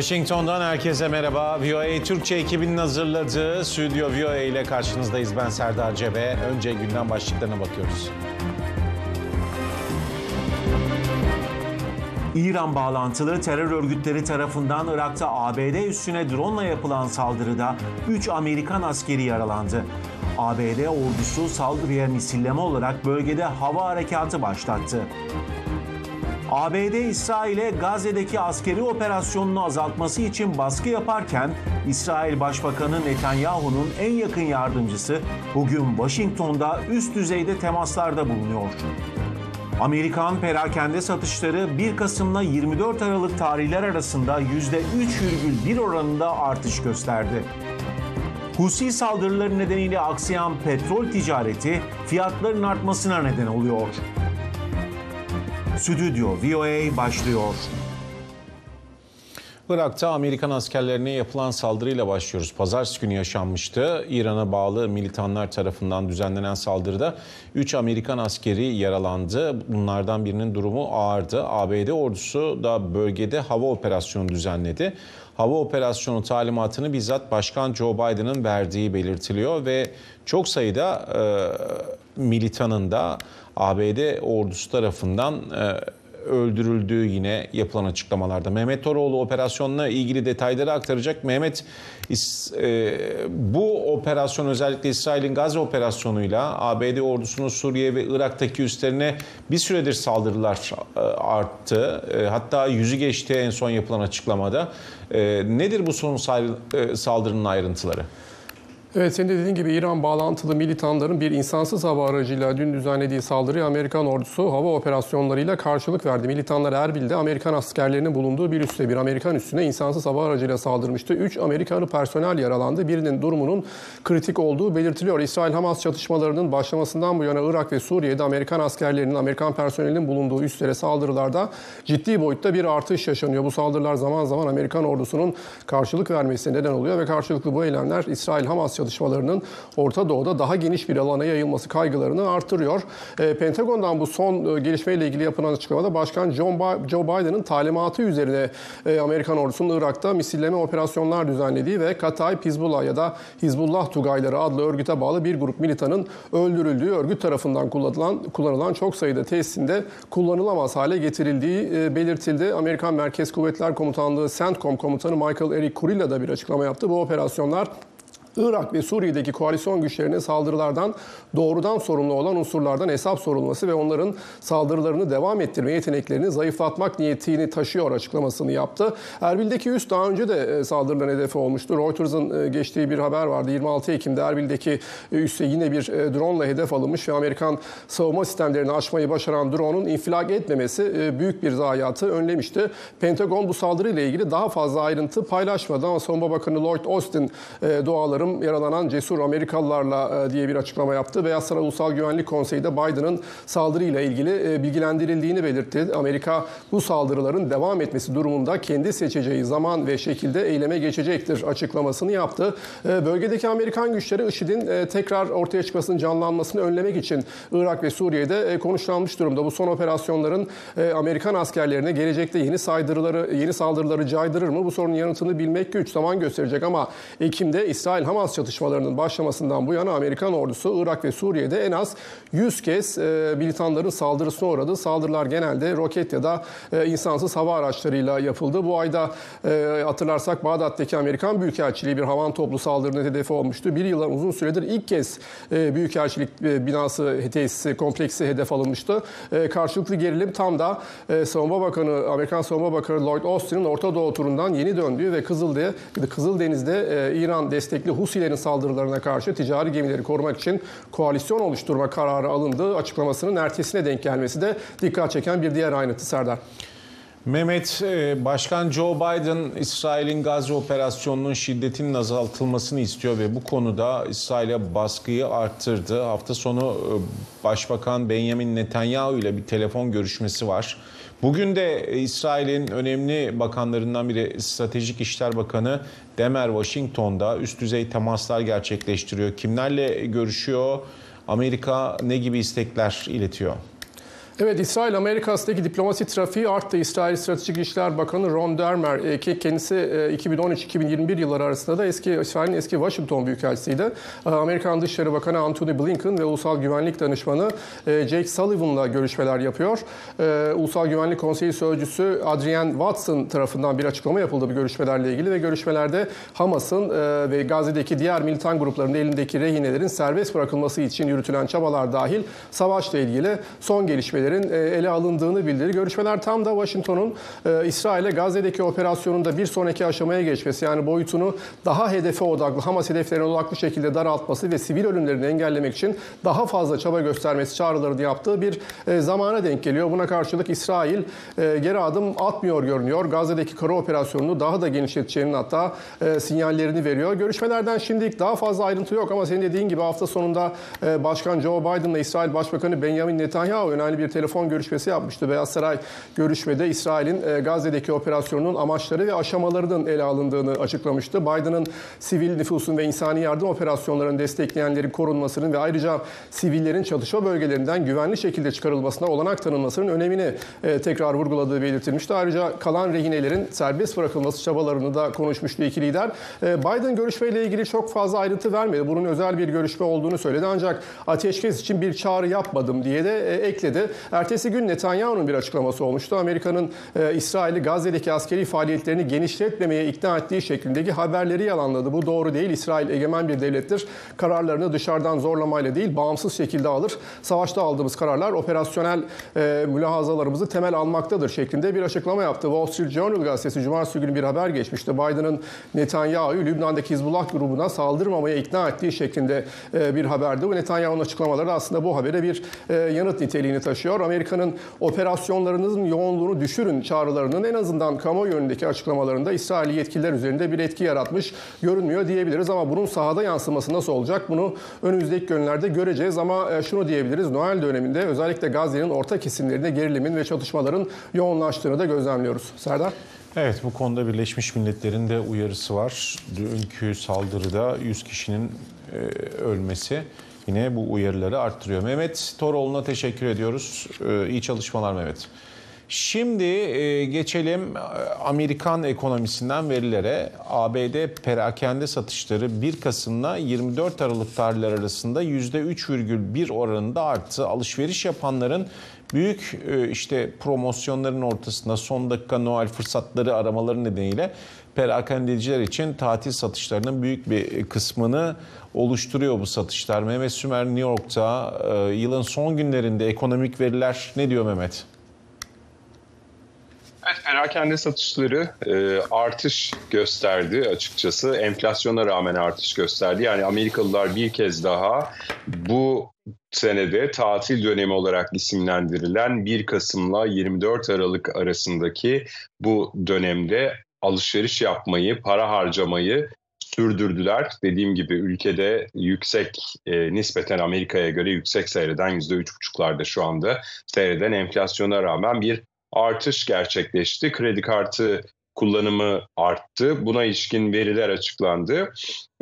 Washington'dan herkese merhaba. VOA Türkçe ekibinin hazırladığı Stüdyo VOA ile karşınızdayız. Ben Serdar Cebe. Önce gündem başlıklarına bakıyoruz. İran bağlantılı terör örgütleri tarafından Irak'ta ABD üssüne drone ile yapılan saldırıda 3 Amerikan askeri yaralandı. ABD ordusu saldırıya misilleme olarak bölgede hava harekatı başlattı. ABD İsrail'e Gazze'deki askeri operasyonunu azaltması için baskı yaparken İsrail Başbakanı Netanyahu'nun en yakın yardımcısı bugün Washington'da üst düzeyde temaslarda bulunuyor. Amerikan perakende satışları 1 Kasım'la 24 Aralık tarihler arasında %3,1 oranında artış gösterdi. Husi saldırıları nedeniyle aksayan petrol ticareti fiyatların artmasına neden oluyor. Stüdyo VOA başlıyor. Irak'ta Amerikan askerlerine yapılan saldırıyla başlıyoruz. Pazartesi günü yaşanmıştı. İran'a bağlı militanlar tarafından düzenlenen saldırıda 3 Amerikan askeri yaralandı. Bunlardan birinin durumu ağırdı. ABD ordusu da bölgede hava operasyonu düzenledi. Hava operasyonu talimatını bizzat Başkan Joe Biden'ın verdiği belirtiliyor ve çok sayıda e, militanın da ABD ordusu tarafından e, öldürüldüğü yine yapılan açıklamalarda. Mehmet Toroğlu operasyonla ilgili detayları aktaracak. Mehmet e, bu operasyon özellikle İsrail'in Gazze operasyonuyla ABD ordusunun Suriye ve Irak'taki üslerine bir süredir saldırılar e, arttı. Hatta yüzü geçti en son yapılan açıklamada. Nedir bu son saldırının ayrıntıları? Evet senin de dediğin gibi İran bağlantılı militanların bir insansız hava aracıyla dün düzenlediği saldırıya Amerikan ordusu hava operasyonlarıyla karşılık verdi. Militanlar Erbil'de Amerikan askerlerinin bulunduğu bir üste bir Amerikan üstüne insansız hava aracıyla saldırmıştı. Üç Amerikalı personel yaralandı. Birinin durumunun kritik olduğu belirtiliyor. İsrail-Hamas çatışmalarının başlamasından bu yana Irak ve Suriye'de Amerikan askerlerinin, Amerikan personelinin bulunduğu üstlere saldırılarda ciddi boyutta bir artış yaşanıyor. Bu saldırılar zaman zaman Amerikan ordusunun karşılık vermesine neden oluyor ve karşılıklı bu eylemler İsrail-Hamas çatışmalarının Orta Doğu'da daha geniş bir alana yayılması kaygılarını artırıyor. E, Pentagon'dan bu son e, gelişmeyle ilgili yapılan açıklamada Başkan John ba Joe Biden'ın talimatı üzerine e, Amerikan ordusunun Irak'ta misilleme operasyonlar düzenlediği ve Katay Hizbullah ya da Hizbullah Tugayları adlı örgüte bağlı bir grup militanın öldürüldüğü örgüt tarafından kullanılan, kullanılan çok sayıda tesisinde kullanılamaz hale getirildiği e, belirtildi. Amerikan Merkez Kuvvetler Komutanlığı CENTCOM komutanı Michael Eric Kurilla da bir açıklama yaptı. Bu operasyonlar Irak ve Suriye'deki koalisyon güçlerinin saldırılardan doğrudan sorumlu olan unsurlardan hesap sorulması ve onların saldırılarını devam ettirme yeteneklerini zayıflatmak niyetini taşıyor açıklamasını yaptı. Erbil'deki üst daha önce de e, saldırıların hedefi olmuştu. Reuters'ın e, geçtiği bir haber vardı. 26 Ekim'de Erbil'deki e, üste yine bir drone ile hedef alınmış ve Amerikan savunma sistemlerini açmayı başaran drone'un infilak etmemesi büyük bir zayiatı önlemişti. Pentagon bu saldırıyla ilgili daha fazla ayrıntı paylaşmadı ama Savunma Bakanı Lloyd Austin duaları Umarım yaralanan cesur Amerikalılarla e, diye bir açıklama yaptı. Beyaz Saray Ulusal Güvenlik Konseyi de Biden'ın saldırıyla ilgili e, bilgilendirildiğini belirtti. Amerika bu saldırıların devam etmesi durumunda kendi seçeceği zaman ve şekilde eyleme geçecektir açıklamasını yaptı. E, bölgedeki Amerikan güçleri IŞİD'in tekrar ortaya çıkmasının canlanmasını önlemek için Irak ve Suriye'de konuşlanmış durumda. Bu son operasyonların Amerikan askerlerine gelecekte yeni saldırıları yeni saldırıları caydırır mı? Bu sorunun yanıtını bilmek güç zaman gösterecek ama Ekim'de İsrail Hamas çatışmalarının başlamasından bu yana Amerikan ordusu Irak ve Suriye'de en az 100 kez e, militanların saldırısına uğradı. Saldırılar genelde roket ya da e, insansız hava araçlarıyla yapıldı. Bu ayda e, hatırlarsak Bağdat'taki Amerikan Büyükelçiliği bir havan toplu saldırının hedefi olmuştu. Bir yıldan uzun süredir ilk kez e, Büyükelçilik e, binası tesisi, kompleksi hedef alınmıştı. E, karşılıklı gerilim tam da e, Savunma Bakanı, Amerikan Savunma Bakanı Lloyd Austin'in Orta Doğu turundan yeni döndüğü ve Kızıldeniz'de, Kızıldeniz'de e, İran destekli Husilerin saldırılarına karşı ticari gemileri korumak için koalisyon oluşturma kararı alındığı açıklamasının ertesine denk gelmesi de dikkat çeken bir diğer ayrıntı Serdar. Mehmet, e, Başkan Joe Biden İsrail'in Gazze operasyonunun şiddetinin azaltılmasını istiyor ve bu konuda İsrail'e baskıyı arttırdı. Hafta sonu e, Başbakan Benjamin Netanyahu ile bir telefon görüşmesi var. Bugün de İsrail'in önemli bakanlarından biri Stratejik İşler Bakanı Demer Washington'da üst düzey temaslar gerçekleştiriyor. Kimlerle görüşüyor? Amerika ne gibi istekler iletiyor? Evet İsrail-Amerika arasındaki diplomasi trafiği arttı. İsrail Stratejik İşler Bakanı Ron Dermer e, ki kendisi 2013-2021 yılları arasında da eski İsrail'in eski Washington Büyükelçisiydi. E, Amerikan Dışişleri Bakanı Antony Blinken ve Ulusal Güvenlik Danışmanı e, Jake Sullivan'la görüşmeler yapıyor. Ulusal Güvenlik Konseyi Sözcüsü Adrian Watson tarafından bir açıklama yapıldı bu görüşmelerle ilgili ve görüşmelerde Hamas'ın ve Gazze'deki diğer militan grupların elindeki rehinelerin serbest bırakılması için yürütülen çabalar dahil savaşla ilgili son gelişmeleri görüşmelerin e, ele alındığını bildirdi. Görüşmeler tam da Washington'un e, İsrail'e Gazze'deki operasyonunda bir sonraki aşamaya geçmesi yani boyutunu daha hedefe odaklı, Hamas hedeflerine odaklı şekilde daraltması ve sivil ölümlerini engellemek için daha fazla çaba göstermesi çağrılarını yaptığı bir e, zamana denk geliyor. Buna karşılık İsrail geri adım atmıyor görünüyor. Gazze'deki kara operasyonunu daha da genişleteceğinin hatta sinyallerini veriyor. Görüşmelerden şimdilik daha fazla ayrıntı yok ama senin dediğin gibi hafta sonunda Başkan Joe Biden'la İsrail Başbakanı Benjamin Netanyahu önemli bir telefon görüşmesi yapmıştı. Beyaz Saray görüşmede İsrail'in e, Gazze'deki operasyonunun amaçları ve aşamalarının ele alındığını açıklamıştı. Biden'ın sivil nüfusun ve insani yardım operasyonlarını destekleyenlerin korunmasının ve ayrıca sivillerin çatışma bölgelerinden güvenli şekilde çıkarılmasına olanak tanınmasının önemini e, tekrar vurguladığı belirtilmişti. Ayrıca kalan rehinelerin serbest bırakılması çabalarını da konuşmuştu iki lider. E, Biden görüşmeyle ilgili çok fazla ayrıntı vermedi. Bunun özel bir görüşme olduğunu söyledi ancak ateşkes için bir çağrı yapmadım diye de ekledi. Ertesi gün Netanyahu'nun bir açıklaması olmuştu. Amerika'nın e, İsrail'i Gazze'deki askeri faaliyetlerini genişletmemeye ikna ettiği şeklindeki haberleri yalanladı. Bu doğru değil. İsrail egemen bir devlettir. Kararlarını dışarıdan zorlamayla değil, bağımsız şekilde alır. Savaşta aldığımız kararlar operasyonel e, mülahazalarımızı temel almaktadır şeklinde bir açıklama yaptı. Wall Street Journal gazetesi Cumartesi günü bir haber geçmişti. Biden'ın Netanyahu'yu Lübnan'daki Hizbullah grubuna saldırmamaya ikna ettiği şeklinde e, bir haberdi. Bu Netanyahu'nun açıklamaları aslında bu habere bir e, yanıt niteliğini taşıyor gerekiyor. Amerika'nın operasyonlarınızın yoğunluğunu düşürün çağrılarının en azından kamuoyu yönündeki açıklamalarında İsrail yetkililer üzerinde bir etki yaratmış görünmüyor diyebiliriz. Ama bunun sahada yansıması nasıl olacak? Bunu önümüzdeki günlerde göreceğiz. Ama e, şunu diyebiliriz. Noel döneminde özellikle Gazze'nin orta kesimlerinde gerilimin ve çatışmaların yoğunlaştığını da gözlemliyoruz. Serdar? Evet bu konuda Birleşmiş Milletler'in de uyarısı var. Dünkü saldırıda 100 kişinin e, ölmesi yine bu uyarıları arttırıyor. Mehmet Toroğlu'na teşekkür ediyoruz. Ee, iyi çalışmalar Mehmet. Şimdi e, geçelim e, Amerikan ekonomisinden verilere. ABD perakende satışları 1 Kasım'la 24 Aralık tarihleri arasında %3,1 oranında arttı. Alışveriş yapanların büyük e, işte promosyonların ortasında son dakika Noel fırsatları aramaları nedeniyle perakendeciler için tatil satışlarının büyük bir kısmını oluşturuyor bu satışlar. Mehmet Sümer New York'ta e, yılın son günlerinde ekonomik veriler ne diyor Mehmet? Evet, perakende satışları e, artış gösterdi açıkçası. Enflasyona rağmen artış gösterdi. Yani Amerikalılar bir kez daha bu senede tatil dönemi olarak isimlendirilen 1 Kasım'la 24 Aralık arasındaki bu dönemde alışveriş yapmayı, para harcamayı sürdürdüler. Dediğim gibi ülkede yüksek e, nispeten Amerika'ya göre yüksek seyreden %3,5'larda şu anda seyreden enflasyona rağmen bir artış gerçekleşti. Kredi kartı kullanımı arttı. Buna ilişkin veriler açıklandı.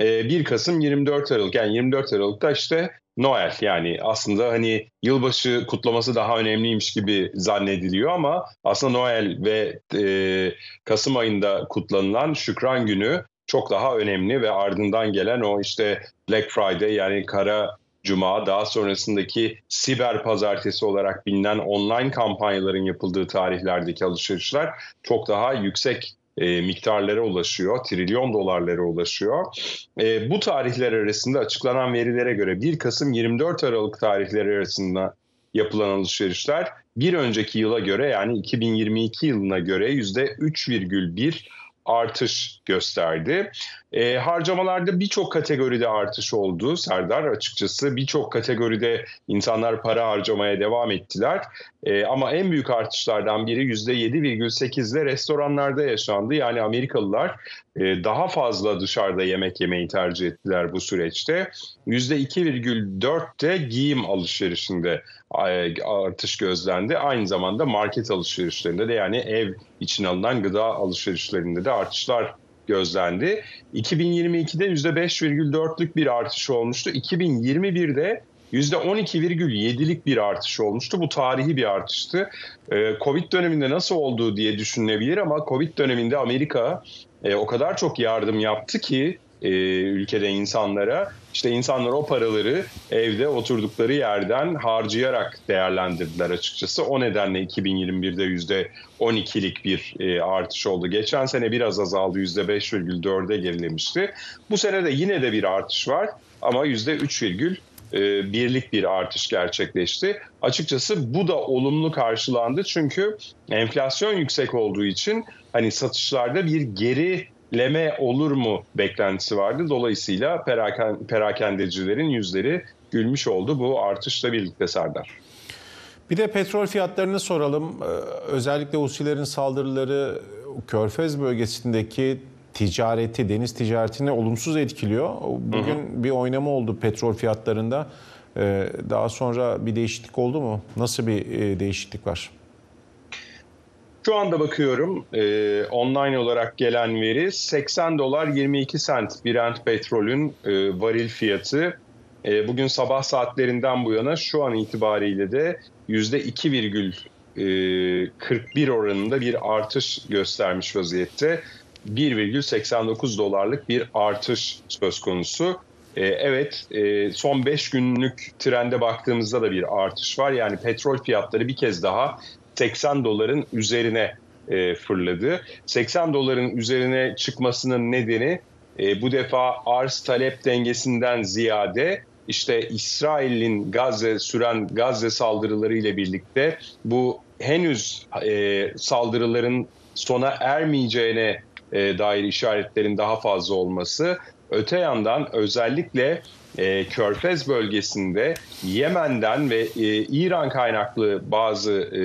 E, 1 Kasım 24 Aralık yani 24 Aralık'ta işte Noel. Yani aslında hani yılbaşı kutlaması daha önemliymiş gibi zannediliyor ama aslında Noel ve e, Kasım ayında kutlanılan Şükran Günü çok daha önemli ve ardından gelen o işte Black Friday yani kara cuma daha sonrasındaki siber pazartesi olarak bilinen online kampanyaların yapıldığı tarihlerdeki alışverişler çok daha yüksek e, miktarlara ulaşıyor, trilyon dolarlara ulaşıyor. E, bu tarihler arasında açıklanan verilere göre 1 Kasım 24 Aralık tarihleri arasında yapılan alışverişler bir önceki yıla göre yani 2022 yılına göre %3,1 artış gösterdi. E, harcamalarda birçok kategoride artış oldu Serdar açıkçası. Birçok kategoride insanlar para harcamaya devam ettiler. E, ama en büyük artışlardan biri %7,8 ile restoranlarda yaşandı. Yani Amerikalılar e, daha fazla dışarıda yemek yemeyi tercih ettiler bu süreçte. %2,4 de giyim alışverişinde e, artış gözlendi. Aynı zamanda market alışverişlerinde de yani ev için alınan gıda alışverişlerinde de artışlar gözlendi. 2022'de %5,4'lük bir artış olmuştu. 2021'de %12,7'lik bir artış olmuştu. Bu tarihi bir artıştı. Ee, Covid döneminde nasıl olduğu diye düşünülebilir ama Covid döneminde Amerika e, o kadar çok yardım yaptı ki e, ülkede insanlara. İşte insanlar o paraları evde oturdukları yerden harcayarak değerlendirdiler açıkçası. O nedenle 2021'de yüzde 12'lik bir e, artış oldu. Geçen sene biraz azaldı %5,4'e gerilemişti. Bu sene de yine de bir artış var ama %3,1'lik bir artış gerçekleşti. Açıkçası bu da olumlu karşılandı çünkü enflasyon yüksek olduğu için hani satışlarda bir geri leme olur mu beklentisi vardı. Dolayısıyla peraken, perakendecilerin yüzleri gülmüş oldu bu artışla birlikte Serdar. Bir de petrol fiyatlarını soralım. Ee, özellikle Husilerin saldırıları Körfez bölgesindeki ticareti, deniz ticaretini olumsuz etkiliyor. Bugün hı hı. bir oynama oldu petrol fiyatlarında. Ee, daha sonra bir değişiklik oldu mu? Nasıl bir e, değişiklik var? Şu anda bakıyorum e, online olarak gelen veri 80 dolar 22 sent Brent petrolün e, varil fiyatı. E, bugün sabah saatlerinden bu yana şu an itibariyle de %2,41 e, oranında bir artış göstermiş vaziyette. 1,89 dolarlık bir artış söz konusu. E, evet e, son 5 günlük trende baktığımızda da bir artış var. Yani petrol fiyatları bir kez daha 80 doların üzerine e, fırladı. 80 doların üzerine çıkmasının nedeni e, bu defa arz talep dengesinden ziyade işte İsrail'in Gazze süren Gazze saldırıları ile birlikte bu henüz e, saldırıların sona ermeyeceğine e, dair işaretlerin daha fazla olması. Öte yandan özellikle e, Körfez bölgesinde Yemen'den ve e, İran kaynaklı bazı e,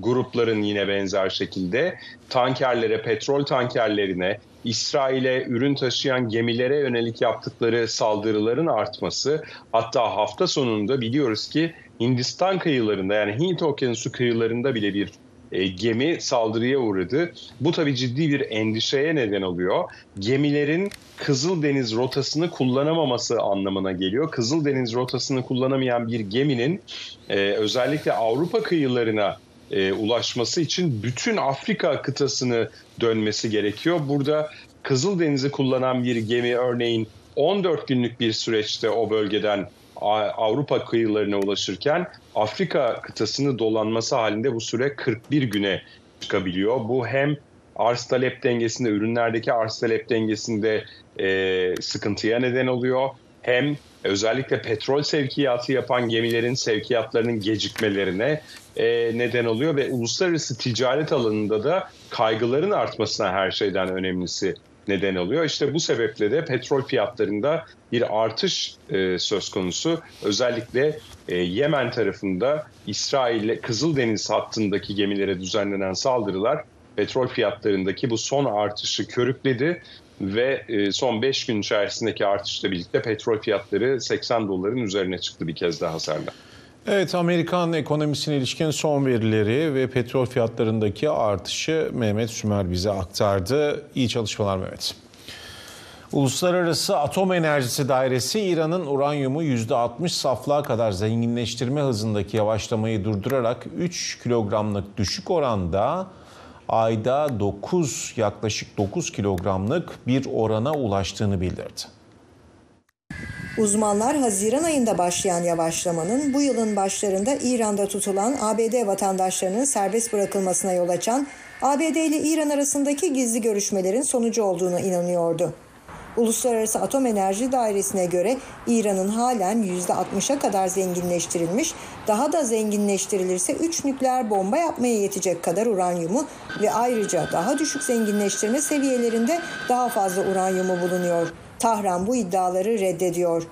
grupların yine benzer şekilde tankerlere, petrol tankerlerine, İsrail'e ürün taşıyan gemilere yönelik yaptıkları saldırıların artması hatta hafta sonunda biliyoruz ki Hindistan kıyılarında yani Hint Okyanusu kıyılarında bile bir e, gemi saldırıya uğradı. Bu tabi ciddi bir endişeye neden oluyor. Gemilerin Kızıldeniz rotasını kullanamaması anlamına geliyor. Kızıldeniz rotasını kullanamayan bir geminin e, özellikle Avrupa kıyılarına e, ulaşması için bütün Afrika kıtasını dönmesi gerekiyor. Burada Kızıldeniz'i kullanan bir gemi örneğin 14 günlük bir süreçte o bölgeden Avrupa kıyılarına ulaşırken Afrika kıtasını dolanması halinde bu süre 41 güne çıkabiliyor. Bu hem arz talep dengesinde, ürünlerdeki arz talep dengesinde e, sıkıntıya neden oluyor. Hem özellikle petrol sevkiyatı yapan gemilerin sevkiyatlarının gecikmelerine e, neden oluyor ve uluslararası ticaret alanında da kaygıların artmasına her şeyden önemlisi neden oluyor. İşte bu sebeple de petrol fiyatlarında bir artış e, söz konusu. Özellikle e, Yemen tarafında İsrail Kızıldeniz hattındaki gemilere düzenlenen saldırılar petrol fiyatlarındaki bu son artışı körükledi ve e, son 5 gün içerisindeki artışla birlikte petrol fiyatları 80 doların üzerine çıktı bir kez daha Serdar. Evet, Amerikan ekonomisine ilişkin son verileri ve petrol fiyatlarındaki artışı Mehmet Sümer bize aktardı. İyi çalışmalar Mehmet. Uluslararası Atom Enerjisi Dairesi İran'ın uranyumu %60 saflığa kadar zenginleştirme hızındaki yavaşlamayı durdurarak 3 kilogramlık düşük oranda ayda 9 yaklaşık 9 kilogramlık bir orana ulaştığını bildirdi. Uzmanlar Haziran ayında başlayan yavaşlamanın bu yılın başlarında İran'da tutulan ABD vatandaşlarının serbest bırakılmasına yol açan ABD ile İran arasındaki gizli görüşmelerin sonucu olduğunu inanıyordu. Uluslararası Atom Enerji Dairesi'ne göre İran'ın halen %60'a kadar zenginleştirilmiş, daha da zenginleştirilirse 3 nükleer bomba yapmaya yetecek kadar uranyumu ve ayrıca daha düşük zenginleştirme seviyelerinde daha fazla uranyumu bulunuyor. Tahran bu iddiaları reddediyor.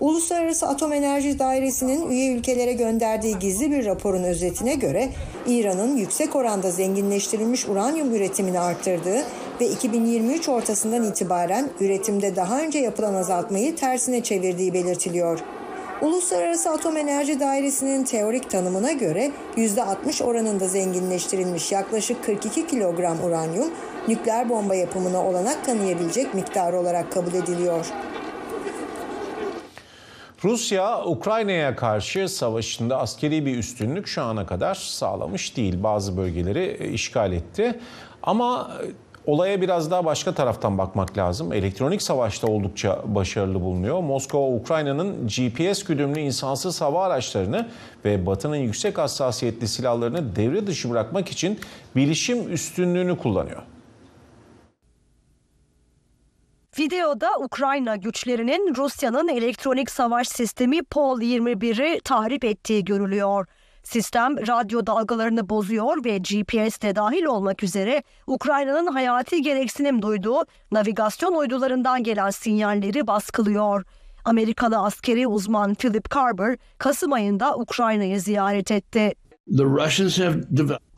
Uluslararası Atom Enerji Dairesi'nin üye ülkelere gönderdiği gizli bir raporun özetine göre İran'ın yüksek oranda zenginleştirilmiş uranyum üretimini arttırdığı ve 2023 ortasından itibaren üretimde daha önce yapılan azaltmayı tersine çevirdiği belirtiliyor. Uluslararası Atom Enerji Dairesi'nin teorik tanımına göre %60 oranında zenginleştirilmiş yaklaşık 42 kilogram uranyum nükleer bomba yapımına olanak tanıyabilecek miktar olarak kabul ediliyor. Rusya Ukrayna'ya karşı savaşında askeri bir üstünlük şu ana kadar sağlamış değil. Bazı bölgeleri e, işgal etti. Ama e, olaya biraz daha başka taraftan bakmak lazım. Elektronik savaşta oldukça başarılı bulunuyor. Moskova Ukrayna'nın GPS güdümlü insansız hava araçlarını ve Batı'nın yüksek hassasiyetli silahlarını devre dışı bırakmak için bilişim üstünlüğünü kullanıyor. Videoda Ukrayna güçlerinin Rusya'nın elektronik savaş sistemi Pol-21'i tahrip ettiği görülüyor. Sistem radyo dalgalarını bozuyor ve GPS de dahil olmak üzere Ukrayna'nın hayati gereksinim duyduğu navigasyon uydularından gelen sinyalleri baskılıyor. Amerikalı askeri uzman Philip Carver, Kasım ayında Ukrayna'yı ziyaret etti.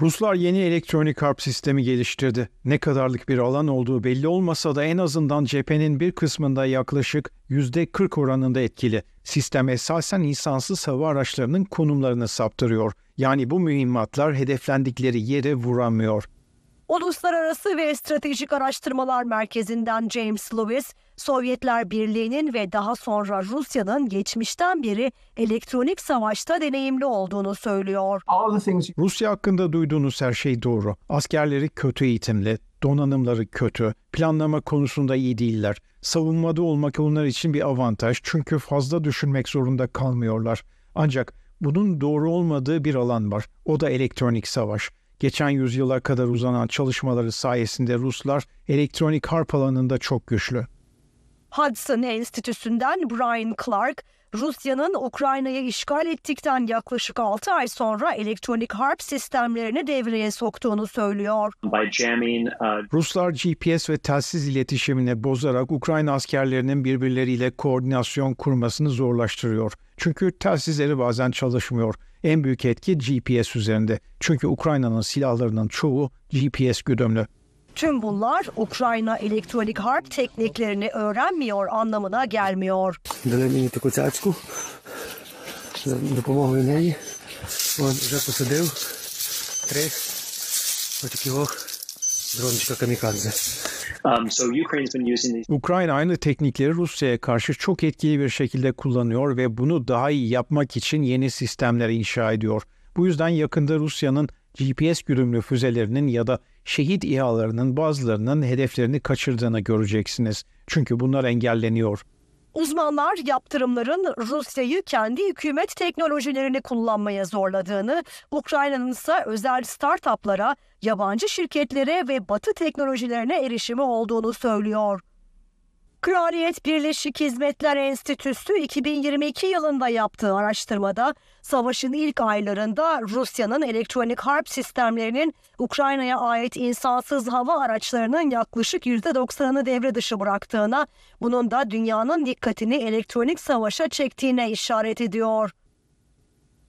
Ruslar yeni elektronik harp sistemi geliştirdi. Ne kadarlık bir alan olduğu belli olmasa da en azından cephenin bir kısmında yaklaşık %40 oranında etkili. Sistem esasen insansız hava araçlarının konumlarını saptırıyor. Yani bu mühimmatlar hedeflendikleri yere vuramıyor. Uluslararası ve Stratejik Araştırmalar Merkezi'nden James Lewis, Sovyetler Birliği'nin ve daha sonra Rusya'nın geçmişten beri elektronik savaşta deneyimli olduğunu söylüyor. Rusya hakkında duyduğunuz her şey doğru. Askerleri kötü eğitimli, donanımları kötü, planlama konusunda iyi değiller. Savunmada olmak onlar için bir avantaj çünkü fazla düşünmek zorunda kalmıyorlar. Ancak bunun doğru olmadığı bir alan var. O da elektronik savaş. Geçen yüzyıla kadar uzanan çalışmaları sayesinde Ruslar elektronik harp alanında çok güçlü. Hudson Enstitüsü'nden Brian Clark, Rusya'nın Ukrayna'yı işgal ettikten yaklaşık 6 ay sonra elektronik harp sistemlerini devreye soktuğunu söylüyor. by jamming uh, Ruslar GPS ve telsiz iletişimini bozarak Ukrayna askerlerinin birbirleriyle koordinasyon kurmasını zorlaştırıyor. Çünkü telsizleri bazen çalışmıyor En büyük etki GPS üzerinde. Çünkü Ukrayna'nın silahlarının çoğu GPS güdümlü. Tüm bunlar Ukrayna elektronik harp tekniklerini öğrenmiyor anlamına gelmiyor. Дали мені таку цяцьку за допомогою неї. От, вже посадив три отакі Droncika kamikaze. Ukrayna aynı teknikleri Rusya'ya karşı çok etkili bir şekilde kullanıyor ve bunu daha iyi yapmak için yeni sistemler inşa ediyor. Bu yüzden yakında Rusya'nın GPS güdümlü füzelerinin ya da şehit İHA'larının bazılarının hedeflerini kaçırdığını göreceksiniz. Çünkü bunlar engelleniyor. Uzmanlar yaptırımların Rusya'yı kendi hükümet teknolojilerini kullanmaya zorladığını, Ukrayna'nın ise özel startuplara, yabancı şirketlere ve batı teknolojilerine erişimi olduğunu söylüyor. Kraliyet Birleşik Hizmetler Enstitüsü 2022 yılında yaptığı araştırmada savaşın ilk aylarında Rusya'nın elektronik harp sistemlerinin Ukrayna'ya ait insansız hava araçlarının yaklaşık %90'ını devre dışı bıraktığına, bunun da dünyanın dikkatini elektronik savaşa çektiğine işaret ediyor.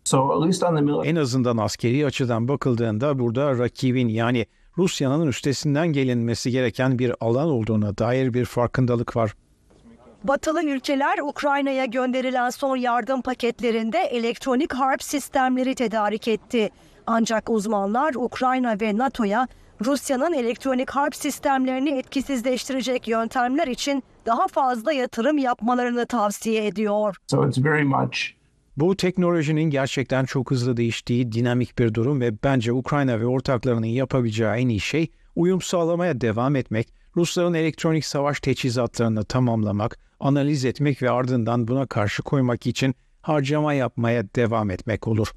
so at least on the military En azından askeri açıdan bakıldığında burada rakibin yani Rusya'nın üstesinden gelinmesi gereken bir alan olduğuna dair bir farkındalık var. Batılı ülkeler Ukrayna'ya gönderilen son yardım paketlerinde elektronik harp sistemleri tedarik etti. Ancak uzmanlar Ukrayna ve NATO'ya Rusya'nın elektronik harp sistemlerini etkisizleştirecek yöntemler için daha fazla yatırım yapmalarını tavsiye ediyor. so it's very much Bu teknolojinin gerçekten çok hızlı değiştiği dinamik bir durum ve bence Ukrayna ve ortaklarının yapabileceği en iyi şey uyum sağlamaya devam etmek, Rusların elektronik savaş teçhizatlarını tamamlamak, analiz etmek ve ardından buna karşı koymak için harcama yapmaya devam etmek olur.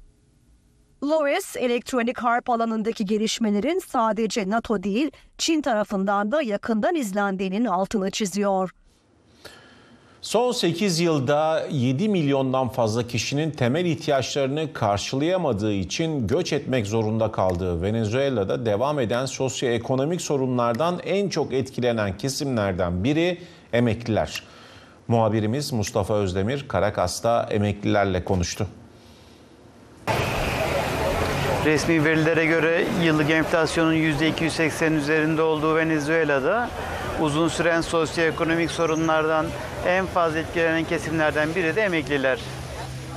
Lewis, elektronik harp alanındaki gelişmelerin sadece NATO değil, Çin tarafından da yakından izlendiğinin altını çiziyor. Son 8 yılda 7 milyondan fazla kişinin temel ihtiyaçlarını karşılayamadığı için göç etmek zorunda kaldığı Venezuela'da devam eden sosyoekonomik sorunlardan en çok etkilenen kesimlerden biri emekliler. Muhabirimiz Mustafa Özdemir Karakas'ta emeklilerle konuştu. Resmi verilere göre yıllık enflasyonun %280'in üzerinde olduğu Venezuela'da uzun süren sosyoekonomik sorunlardan en fazla etkilenen kesimlerden biri de emekliler.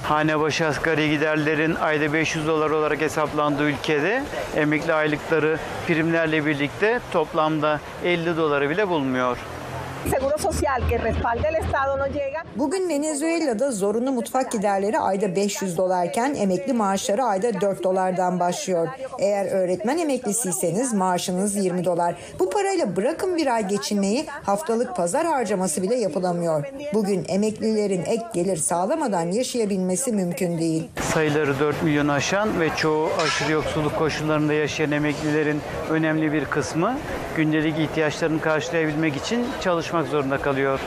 Hane başı asgari giderlerin ayda 500 dolar olarak hesaplandığı ülkede emekli aylıkları primlerle birlikte toplamda 50 doları bile bulmuyor. Seguro social que respalde el Estado no llega. Bugün Venezuela'da zorunlu mutfak giderleri ayda 500 dolarken emekli maaşları ayda 4 dolardan başlıyor. Eğer öğretmen emeklisiyseniz maaşınız 20 dolar. Bu parayla bırakın bir ay geçinmeyi haftalık pazar harcaması bile yapılamıyor. Bugün emeklilerin ek gelir sağlamadan yaşayabilmesi mümkün değil. Sayıları 4 milyonu aşan ve çoğu aşırı yoksulluk koşullarında yaşayan emeklilerin önemli bir kısmı gündelik ihtiyaçlarını karşılayabilmek için çalışmak zorunda kalıyor.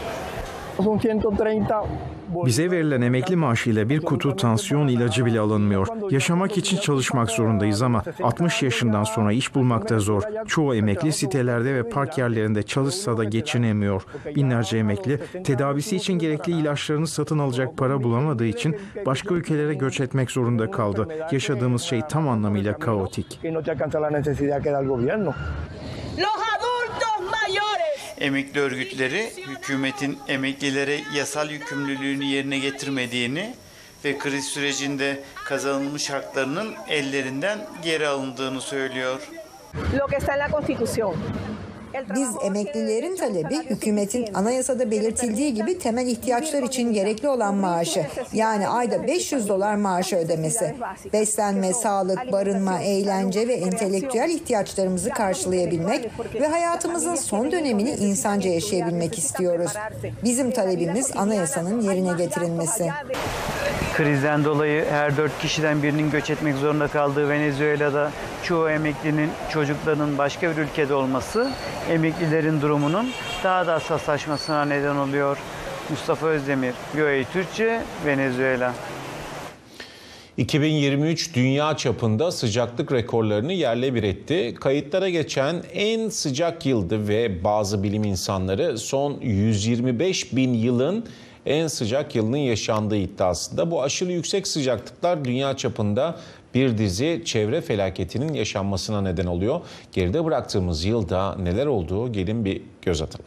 Bize verilen emekli maaşıyla bir kutu tansiyon ilacı bile alınmıyor. Yaşamak için çalışmak zorundayız ama 60 yaşından sonra iş bulmak da zor. Çoğu emekli sitelerde ve park yerlerinde çalışsa da geçinemiyor. Binlerce emekli tedavisi için gerekli ilaçlarını satın alacak para bulamadığı için başka ülkelere göç etmek zorunda kaldı. Yaşadığımız şey tam anlamıyla kaotik. Emekli örgütleri hükümetin emeklilere yasal yükümlülüğünü yerine getirmediğini ve kriz sürecinde kazanılmış haklarının ellerinden geri alındığını söylüyor. Lo que está en la Constitución. Biz emeklilerin talebi hükümetin anayasada belirtildiği gibi temel ihtiyaçlar için gerekli olan maaşı yani ayda 500 dolar maaşı ödemesi. Beslenme, sağlık, barınma, eğlence ve entelektüel ihtiyaçlarımızı karşılayabilmek ve hayatımızın son dönemini insanca yaşayabilmek istiyoruz. Bizim talebimiz anayasanın yerine getirilmesi. Krizden dolayı her dört kişiden birinin göç etmek zorunda kaldığı Venezuela'da çoğu emeklinin çocuklarının başka bir ülkede olması emeklilerin durumunun daha da hassaslaşmasına neden oluyor. Mustafa Özdemir, VOA Türkçe, Venezuela. 2023 dünya çapında sıcaklık rekorlarını yerle bir etti. Kayıtlara geçen en sıcak yıldı ve bazı bilim insanları son 125 bin yılın en sıcak yılının yaşandığı iddiasında. Bu aşırı yüksek sıcaklıklar dünya çapında bir dizi çevre felaketinin yaşanmasına neden oluyor. Geride bıraktığımız yılda neler olduğu gelin bir göz atalım.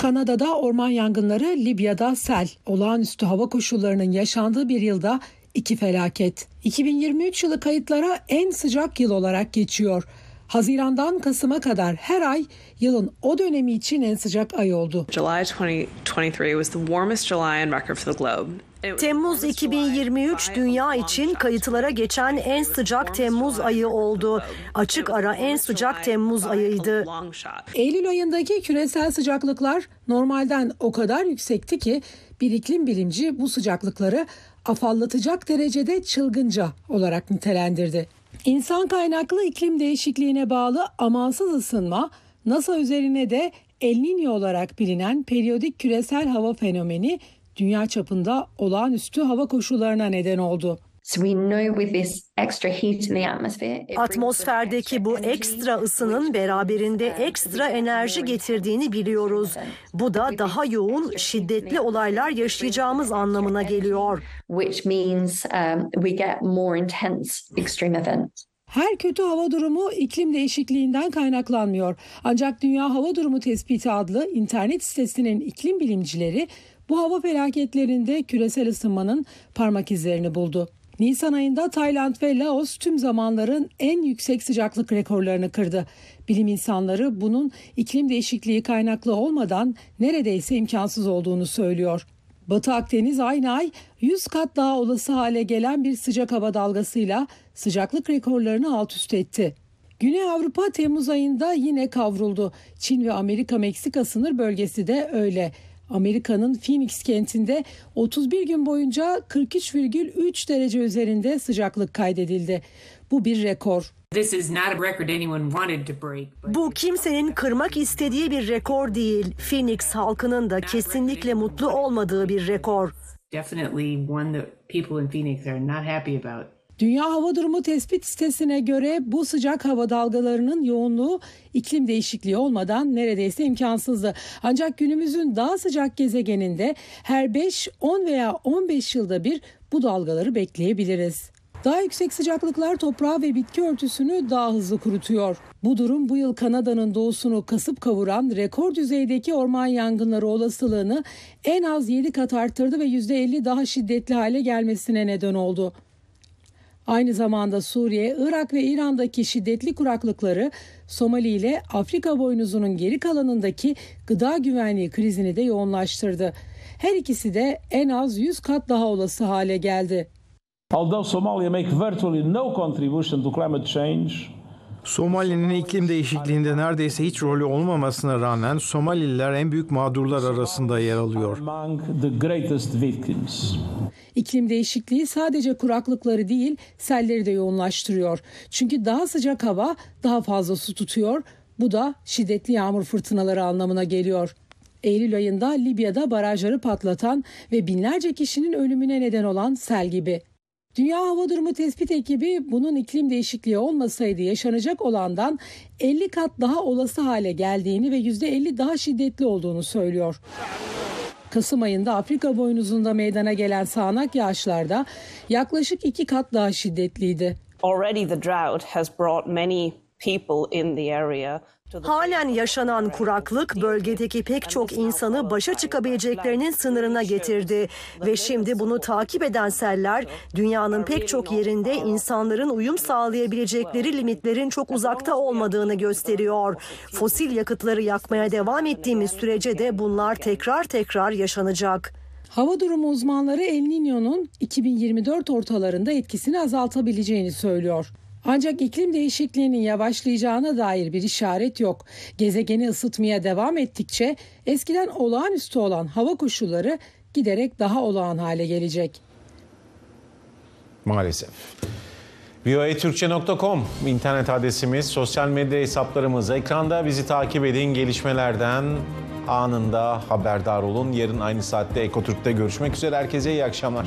Kanada'da orman yangınları, Libya'da sel, olağanüstü hava koşullarının yaşandığı bir yılda iki felaket. 2023 yılı kayıtlara en sıcak yıl olarak geçiyor. Hazirandan Kasım'a kadar her ay yılın o dönemi için en sıcak ay oldu. July 2023 was the warmest July on record for the globe. Temmuz 2023 dünya için kayıtlara geçen en sıcak Temmuz ayı oldu. Açık ara en sıcak Temmuz ayıydı. Eylül ayındaki küresel sıcaklıklar normalden o kadar yüksekti ki bir iklim bilimci bu sıcaklıkları afallatacak derecede çılgınca olarak nitelendirdi. İnsan kaynaklı iklim değişikliğine bağlı amansız ısınma, NASA üzerine de El Niño olarak bilinen periyodik küresel hava fenomeni dünya çapında olağanüstü hava koşullarına neden oldu. Atmosferdeki bu ekstra ısının beraberinde ekstra enerji getirdiğini biliyoruz. Bu da daha yoğun, şiddetli olaylar yaşayacağımız anlamına geliyor. Her kötü hava durumu iklim değişikliğinden kaynaklanmıyor. Ancak Dünya Hava Durumu Tespiti adlı internet sitesinin iklim bilimcileri bu hava felaketlerinde küresel ısınmanın parmak izlerini buldu. Nisan ayında Tayland ve Laos tüm zamanların en yüksek sıcaklık rekorlarını kırdı. Bilim insanları bunun iklim değişikliği kaynaklı olmadan neredeyse imkansız olduğunu söylüyor. Batı Akdeniz aynı ay 100 kat daha olası hale gelen bir sıcak hava dalgasıyla sıcaklık rekorlarını alt üst etti. Güney Avrupa Temmuz ayında yine kavruldu. Çin ve Amerika-Meksika sınır bölgesi de öyle. Amerika'nın Phoenix kentinde 31 gün boyunca 43,3 derece üzerinde sıcaklık kaydedildi. Bu bir rekor. Bu kimsenin kırmak istediği bir rekor değil. Phoenix halkının da kesinlikle mutlu olmadığı bir rekor. Dünya Hava Durumu Tespit Sitesi'ne göre bu sıcak hava dalgalarının yoğunluğu iklim değişikliği olmadan neredeyse imkansızdı. Ancak günümüzün daha sıcak gezegeninde her 5, 10 veya 15 yılda bir bu dalgaları bekleyebiliriz. Daha yüksek sıcaklıklar toprağı ve bitki örtüsünü daha hızlı kurutuyor. Bu durum bu yıl Kanada'nın doğusunu kasıp kavuran rekor düzeydeki orman yangınları olasılığını en az 7 kat arttırdı ve %50 daha şiddetli hale gelmesine neden oldu. Aynı zamanda Suriye, Irak ve İran'daki şiddetli kuraklıkları Somali ile Afrika boynuzunun geri kalanındaki gıda güvenliği krizini de yoğunlaştırdı. Her ikisi de en az 100 kat daha olası hale geldi. Although Somalia make virtually no contribution to climate change, Somali'nin iklim değişikliğinde neredeyse hiç rolü olmamasına rağmen Somalililer en büyük mağdurlar arasında yer alıyor. İklim değişikliği sadece kuraklıkları değil, selleri de yoğunlaştırıyor. Çünkü daha sıcak hava daha fazla su tutuyor. Bu da şiddetli yağmur fırtınaları anlamına geliyor. Eylül ayında Libya'da barajları patlatan ve binlerce kişinin ölümüne neden olan sel gibi. Dünya Hava Durumu Tespit Ekibi bunun iklim değişikliği olmasaydı yaşanacak olandan 50 kat daha olası hale geldiğini ve %50 daha şiddetli olduğunu söylüyor. Kasım ayında Afrika boynuzunda meydana gelen sağanak yağışlarda yaklaşık iki kat daha şiddetliydi. Already the drought has brought many people in the area Halen yaşanan kuraklık bölgedeki pek çok insanı başa çıkabileceklerinin sınırına getirdi ve şimdi bunu takip eden seller dünyanın pek çok yerinde insanların uyum sağlayabilecekleri limitlerin çok uzakta olmadığını gösteriyor. Fosil yakıtları yakmaya devam ettiğimiz sürece de bunlar tekrar tekrar yaşanacak. Hava durumu uzmanları El Niño'nun 2024 ortalarında etkisini azaltabileceğini söylüyor. Ancak iklim değişikliğinin yavaşlayacağına dair bir işaret yok. Gezegeni ısıtmaya devam ettikçe eskiden olağanüstü olan hava koşulları giderek daha olağan hale gelecek. Maalesef. voatürkçe.com internet adresimiz, sosyal medya hesaplarımız ekranda. Bizi takip edin. Gelişmelerden anında haberdar olun. Yarın aynı saatte Ekotürk'te görüşmek üzere. Herkese iyi akşamlar.